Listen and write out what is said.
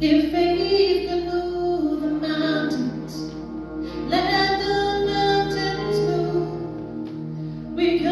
If faith can move the mountains, let the mountains move. We